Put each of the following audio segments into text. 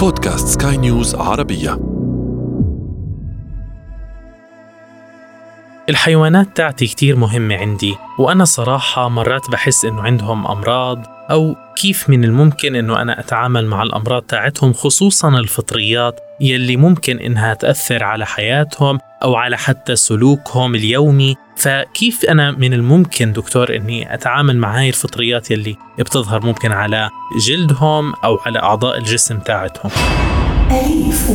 بودكاست سكاي نيوز عربية. الحيوانات تاعتي كتير مهمة عندي وأنا صراحة مرات بحس إنه عندهم أمراض أو كيف من الممكن إنه أنا أتعامل مع الأمراض تاعتهم خصوصا الفطريات يلي ممكن إنها تأثر على حياتهم أو على حتى سلوكهم اليومي. فكيف أنا من الممكن دكتور أني أتعامل مع هاي الفطريات يلي بتظهر ممكن على جلدهم أو على أعضاء الجسم تاعتهم؟ أليف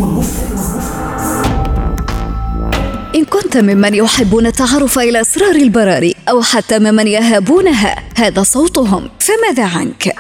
إن كنت ممن يحبون التعرف إلى أسرار البراري أو حتى ممن يهابونها هذا صوتهم فماذا عنك؟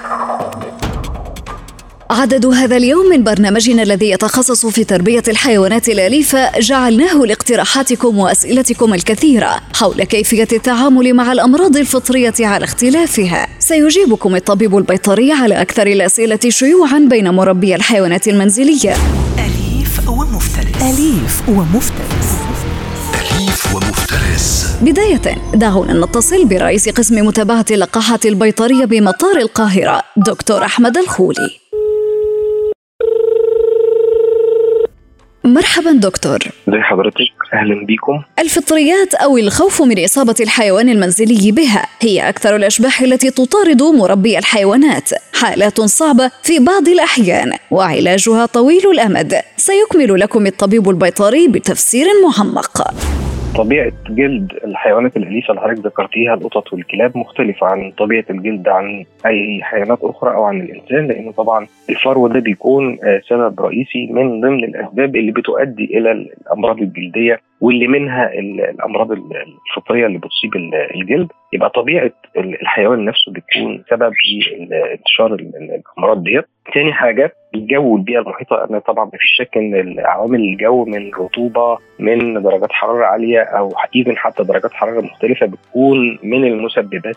عدد هذا اليوم من برنامجنا الذي يتخصص في تربية الحيوانات الأليفة جعلناه لاقتراحاتكم وأسئلتكم الكثيرة حول كيفية التعامل مع الأمراض الفطرية على اختلافها. سيجيبكم الطبيب البيطري على أكثر الأسئلة شيوعا بين مربي الحيوانات المنزلية. أليف ومفترس. أليف ومفترس. بداية دعونا نتصل برئيس قسم متابعة اللقاحات البيطرية بمطار القاهرة دكتور أحمد الخولي. مرحبا دكتور. ازي حضرتك أهلا بيكم الفطريات أو الخوف من إصابة الحيوان المنزلي بها هي أكثر الأشباح التي تطارد مربي الحيوانات. حالات صعبة في بعض الأحيان وعلاجها طويل الأمد. سيكمل لكم الطبيب البيطري بتفسير معمق طبيعة جلد الحيوانات الاليفه اللي حضرتك ذكرتيها القطط والكلاب مختلفة عن طبيعة الجلد عن أي حيوانات أخرى أو عن الإنسان لأنه طبعا الفرو ده بيكون آه، سبب رئيسي من ضمن الأسباب اللي بتؤدي إلى الأمراض الجلدية واللي منها الأمراض الفطريه اللي بتصيب الجلد يبقى طبيعة الحيوان نفسه بتكون سبب في انتشار الأمراض ديت تاني حاجة الجو والبيئة المحيطة أنا طبعا مفيش شك إن عوامل الجو من رطوبة من درجات حرارة عالية أو even حتى درجات حرارة مختلفة بتكون من المسببات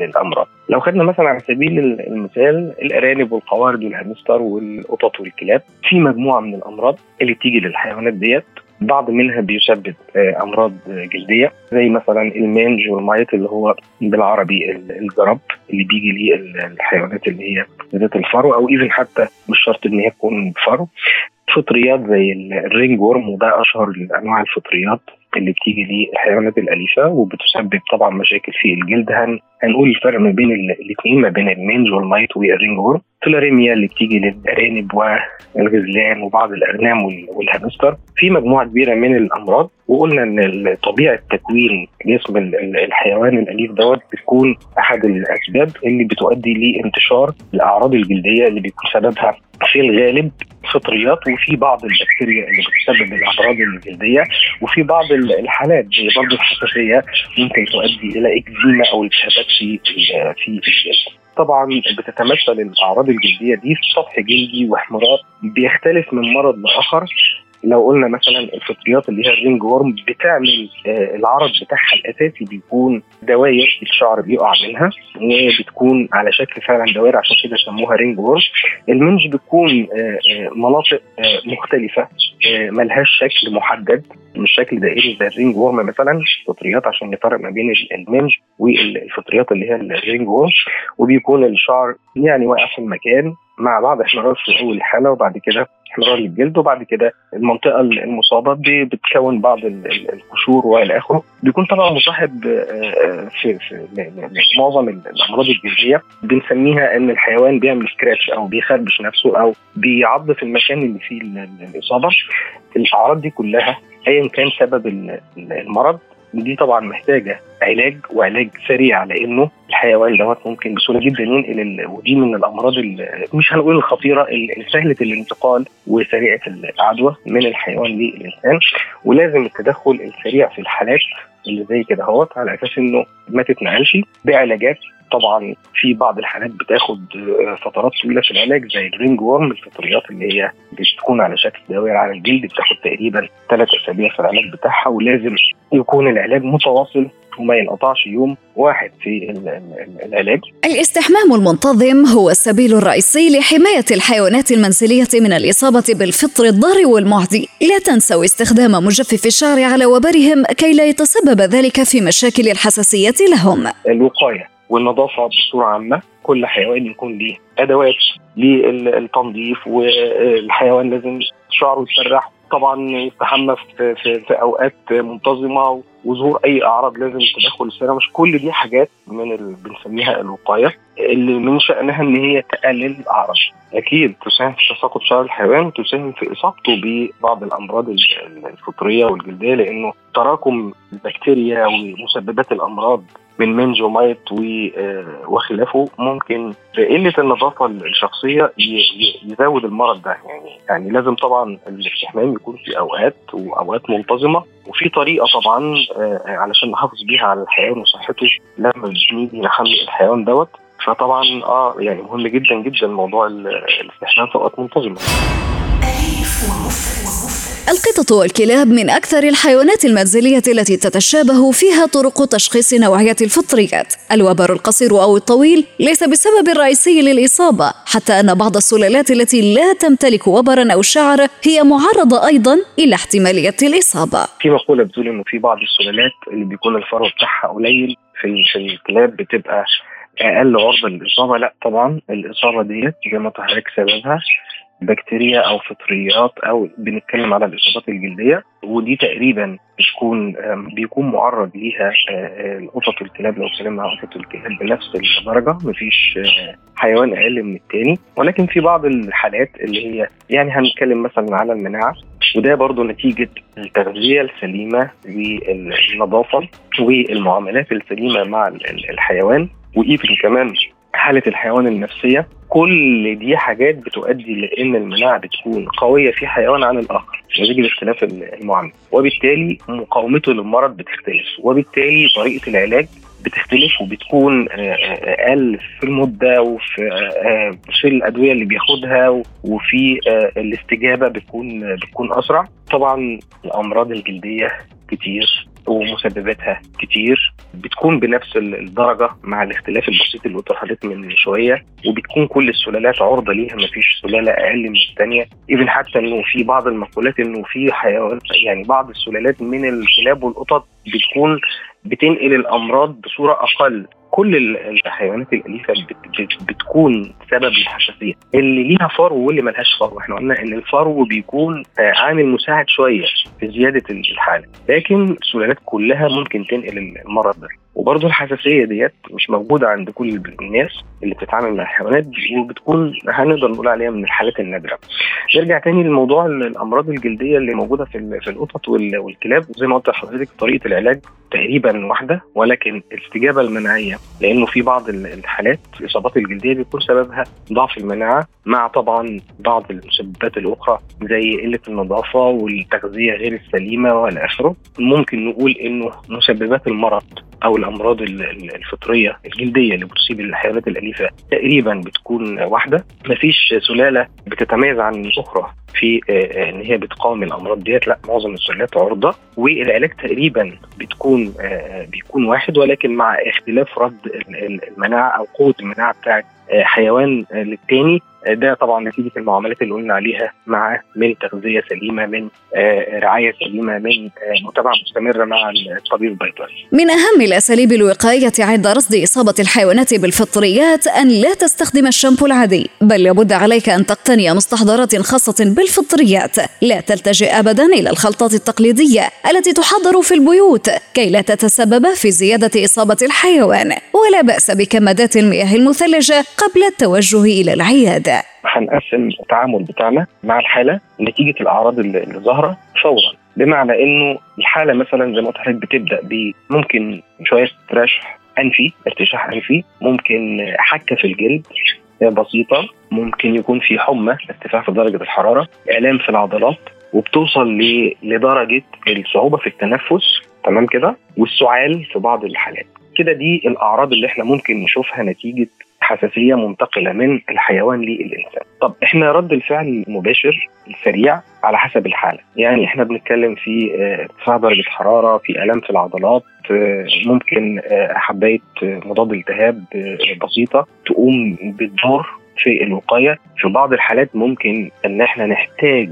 للأمراض. لو خدنا مثلا على سبيل المثال الأرانب والقوارض والهامستر والقطط والكلاب في مجموعة من الأمراض اللي بتيجي للحيوانات ديت بعض منها بيسبب آه، أمراض جلدية زي مثلا ال mange وال mite اللي هو بالعربي الجرب اللي بيجي ليه الحيوانات اللي هي ذات الفرو أو even حتى مش شرط إن هي تكون فرو. فطريات زي ال ringworm وده أشهر أنواع الفطريات اللي بتيجي للحيوانات الأليفة وبتسبب طبعا مشاكل في الجلد. هن هنقول الفرق ما بين الاثنين ما بين ال mange وال mite وال ringworm tularemia اللي بتيجي للأرانب والغزلان وبعض الأغنام والهامستر في مجموعة كبيرة من الأمراض وقلنا إن طبيعة تكوين جسم الحيوان الأليف دوت بتكون أحد الأسباب اللي بتؤدي لانتشار الأعراض الجلدية اللي بيكون سببها في الغالب فطريات وفي بعض البكتيريا اللي بتسبب الامراض الجلدية وفي بعض الحالات برضه الحساسية ممكن تؤدي إلى إكزيما أو التهابات في في الجلد. طبعا بتتمثل الأعراض الجلدية دي في طفح جلدي واحمرار بيختلف من مرض لآخر. لو قلنا مثلا الفطريات اللي هي ال ringworm بتعمل آه العرض بتاعها الأساسي بيكون دوائر الشعر بيقع منها وبتكون على شكل فعلا دوائر عشان كده سموها ringworm. ال mange بتكون آه آه مناطق مختلفة ملهاش شكل محدد مش شكل دائري زي ال ringworm مثلا فطريات عشان نفرق ما بين ال mange والفطريات اللي هي ال ringworm. وبيكون الشعر يعني واقع في المكان مع بعض احمرار في أول الحاله وبعد كده احمرار للجلد وبعد كده المنطقة المصابة بتكون بعض القشور وإلى آخره. بيكون طبعا مصاحب آه، في, في معظم الأمراض الجلدية. بنسميها إن الحيوان بيعمل سكراتش أو بيخربش نفسه أو بيعض في المكان اللي فيه الإصابة. الأعراض دي كلها ايا كان سبب المرض. دي طبعا محتاجة علاج وعلاج سريع لأنه الحيوان دوت ممكن بسهولة جدا ينقل ودي من الأمراض مش هنقول الخطيرة سهله الانتقال وسريعة العدوى من الحيوان للإنسان. ولازم التدخل السريع في الحالات اللي زي كده اهوت على أساس إنه ما تتنقلش. بعلاجات طبعا في بعض الحالات بتاخد فترات طويلة في العلاج زي ال ringworm الفطريات اللي هي بتكون على شكل دوائر على الجلد بتاخد تقريبا ثلاث أسابيع في العلاج بتاعها ولازم يكون العلاج متواصل وما ينقطعش يوم واحد في العلاج. الاستحمام المنتظم هو السبيل الرئيسي لحماية الحيوانات المنزلية من الإصابة بالفطر الضار والمعدي لا تنسوا استخدام مجفف الشعر على وبرهم كي لا يتسبب ذلك في مشاكل الحساسية لهم. الوقاية والنظافة بصورة عامة كل حيوان يكون ليه أدوات للتنظيف والحيوان لازم شعره يتسرح طبعا يستحمى في, في, في أوقات منتظمة وظهور أي أعراض لازم تدخل مش كل دي حاجات من اللي بنسميها الوقاية اللي من شأنها إن هي تقلل الأعراض. أكيد تساهم في تساقط شعر الحيوان وتساهم في إصابته ببعض الأمراض الفطرية والجلدية لأنه تراكم البكتيريا ومسببات الأمراض من منجومايت آه، وخلافه ممكن بقله النظافة الشخصية يزود المرض ده. يعني يعني لازم طبعا الاستحمام يكون في أوقات وأوقات منتظمة. وفي طريقة طبعا آه، علشان نحافظ بيها على الحيوان وصحته لما بنيجي نحمل الحيوان دوت. فطبعا آه يعني مهم جدا جدا موضوع الاستحمام في أوقات منتظمة. القطط والكلاب من أكثر الحيوانات المنزلية التي تتشابه فيها طرق تشخيص نوعية الفطريات. الوبر القصير أو الطويل ليس بالسبب الرئيسي للإصابة حتى أن بعض السلالات التي لا تمتلك وبرا أو شعر هي معرضة أيضا إلى احتمالية الإصابة. في مقولة بتقول إنه في بعض السلالات اللي بيكون الفرو بتاعها قليل في الكلاب بتبقى أقل عرضة للإصابة. لا طبعا الإصابة ديت زي ما حضرتك سببها بكتيريا أو فطريات أو بنتكلم على الإصابات الجلدية ودي تقريبا بتكون بيكون معرض ليها آه، آه، القطط والكلاب لو اتكلمنا على قطط والكلاب بنفس الدرجة مفيش آه، حيوان أقل من التاني. ولكن في بعض الحالات اللي هي يعني هنتكلم مثلا على المناعة وده برضو نتيجة التغذية السليمة والنظافة والمعاملات السليمة مع الحيوان وإيفن كمان حالة الحيوان النفسية كل دي حاجات بتؤدي لإن المناعة بتكون قوية في حيوان عن الآخر نتيجه اختلاف المعامله وبالتالي مقاومته للمرض بتختلف وبالتالي طريقة العلاج بتختلف وبتكون آه، آه، أقل في المدة وفي آه، في الأدوية اللي بياخدها وفي الاستجابة بتكون بتكون أسرع. طبعا الأمراض الجلدية كتير ومسبباتها كتير. بتكون بنفس الدرجة مع الاختلاف البسيط اللي قلت من شوية وبتكون كل السلالات عرضة ليها ما فيش سلالة أقل من الثانية إيفن حتى إنه في بعض المقولات إنه في حيوان يعني بعض السلالات من الكلاب والقطط بتكون بتنقل الأمراض بصورة أقل. كل الحيوانات الأليفة بتكون سبب الحساسيه اللي ليها فرو واللي ملهاش فرو إحنا قلنا إن الفرو بيكون آه، عامل مساعد شوية في زيادة الحالة. لكن السلالات كلها ممكن تنقل المرض ده. وبرضه الحساسية ديت مش موجودة عند كل الناس اللي بتتعامل مع الحيوانات وبتكون هنقدر نقول عليها من الحالات النادرة. نرجع تاني لموضوع الأمراض الجلدية اللي موجودة في في القطط والكلاب زي ما قلت لحضرتك طريقة العلاج تقريبا واحدة ولكن الاستجابة المناعية لأنه في بعض الحالات الإصابات الجلدية بيكون سببها ضعف المناعة مع طبعا بعض المسببات الأخرى زي قلة النظافة والتغذية غير السليمة وإلى آخره. ممكن نقول إنه مسببات المرض أو الأمراض الفطرية الجلدية اللي بتصيب الحيوانات الأليفة تقريبا بتكون واحدة. مفيش سلالة بتتميز عن الاخرى في آه، آه، إن هي بتقاوم الأمراض ديت. لا معظم السلالات عرضة والعلاج تقريبا بتكون آه، بيكون واحد. ولكن مع اختلاف رد المناعة أو قوة المناعة بتاعت حيوان للتاني ده طبعا نتيجة المعاملات اللي قلنا عليها مع من تغذية سليمة من آه، رعاية سليمة من آه، متابعة مستمرة مع الطبيب البيطري. من أهم الأساليب الوقايه عند رصد إصابة الحيوانات بالفطريات أن لا تستخدم الشامبو العادي، بل لابد عليك أن تقتني مستحضرات خاصة بالفطريات، لا تلتجئ ابدا إلى الخلطات التقليدية التي تحضر في البيوت كي لا تتسبب في زيادة إصابة الحيوان، ولا بأس بكمادات المياه المثلجة قبل التوجه إلى العيادة. هنقسم التعامل بتاعنا مع الحالة نتيجة الأعراض اللي ظاهرة فورا. بمعنى إنه الحالة مثلا زي ما قلت بتبدأ بممكن شوية رشح أنفي ارتشاح أنفي ممكن حكة في الجلد بسيطة ممكن يكون في حمى ارتفاع في درجة الحرارة الام في العضلات وبتوصل لدرجة الصعوبة في التنفس. تمام كده؟ والسعال في بعض الحالات. كده دي الأعراض اللي إحنا ممكن نشوفها نتيجة حساسية منتقلة من الحيوان للإنسان. طب إحنا رد الفعل المباشر السريع على حسب الحالة، يعني إحنا بنتكلم في آه، ارتفاع درجة حرارة، في آلام في العضلات، آه، ممكن آه، حباية مضاد التهاب بسيطة تقوم بالدور في الوقاية، في بعض الحالات ممكن إن إحنا نحتاج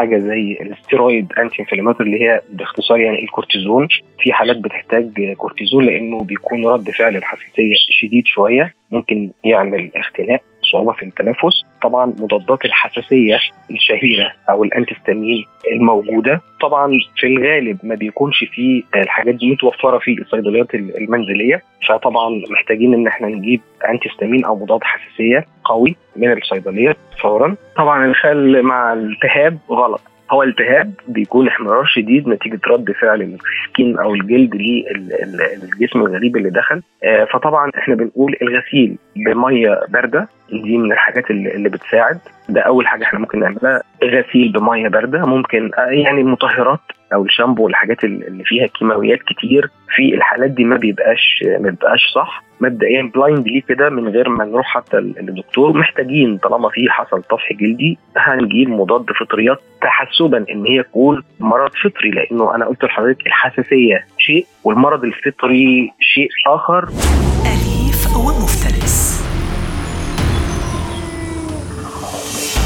حاجة زي ال steroid anti-inflammatory اللي هي باختصار يعني الكورتيزون. في حالات بتحتاج كورتيزون لأنه بيكون رد فعل الحساسية شديد شوية ممكن يعمل اختناق. صعوبة في التنفس. طبعا مضادات الحساسية الشهيرة أو ال antihistamine الموجودة. طبعا في الغالب ما بيكونش فيه الحاجات دي متوفرة في الصيدليات المنزلية. فطبعا محتاجين إن إحنا نجيب أنتستامين أو مضاد حساسية قوي من الصيدلية فورا. طبعا الخل مع التهاب غلط. هو التهاب بيكون احمرار شديد نتيجة رد فعل السكين أو الجلد للجسم الغريب اللي دخل. آه فطبعا إحنا بنقول الغسيل بمية باردة. دي من الحاجات اللي بتساعد. ده أول حاجة إحنا ممكن نعملها. غسيل بمية باردة. ممكن يعني المطهرات أو الشامبو والحاجات اللي فيها كيماويات كتير. في الحالات دي ما بيبقاش ما بيبقاش صح. مبدئيا بلايند ليه كده من غير ما نروح حتى للدكتور. محتاجين طالما في حصل طفح جلدي هنجيب مضاد فطريات تحسبا إن هي تكون مرض فطري لأنه أنا قلت لحضرتك الحساسية شيء والمرض الفطري شيء آخر. أليف ومفترس.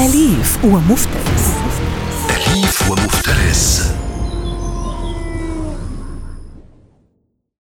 أليف ومفترس.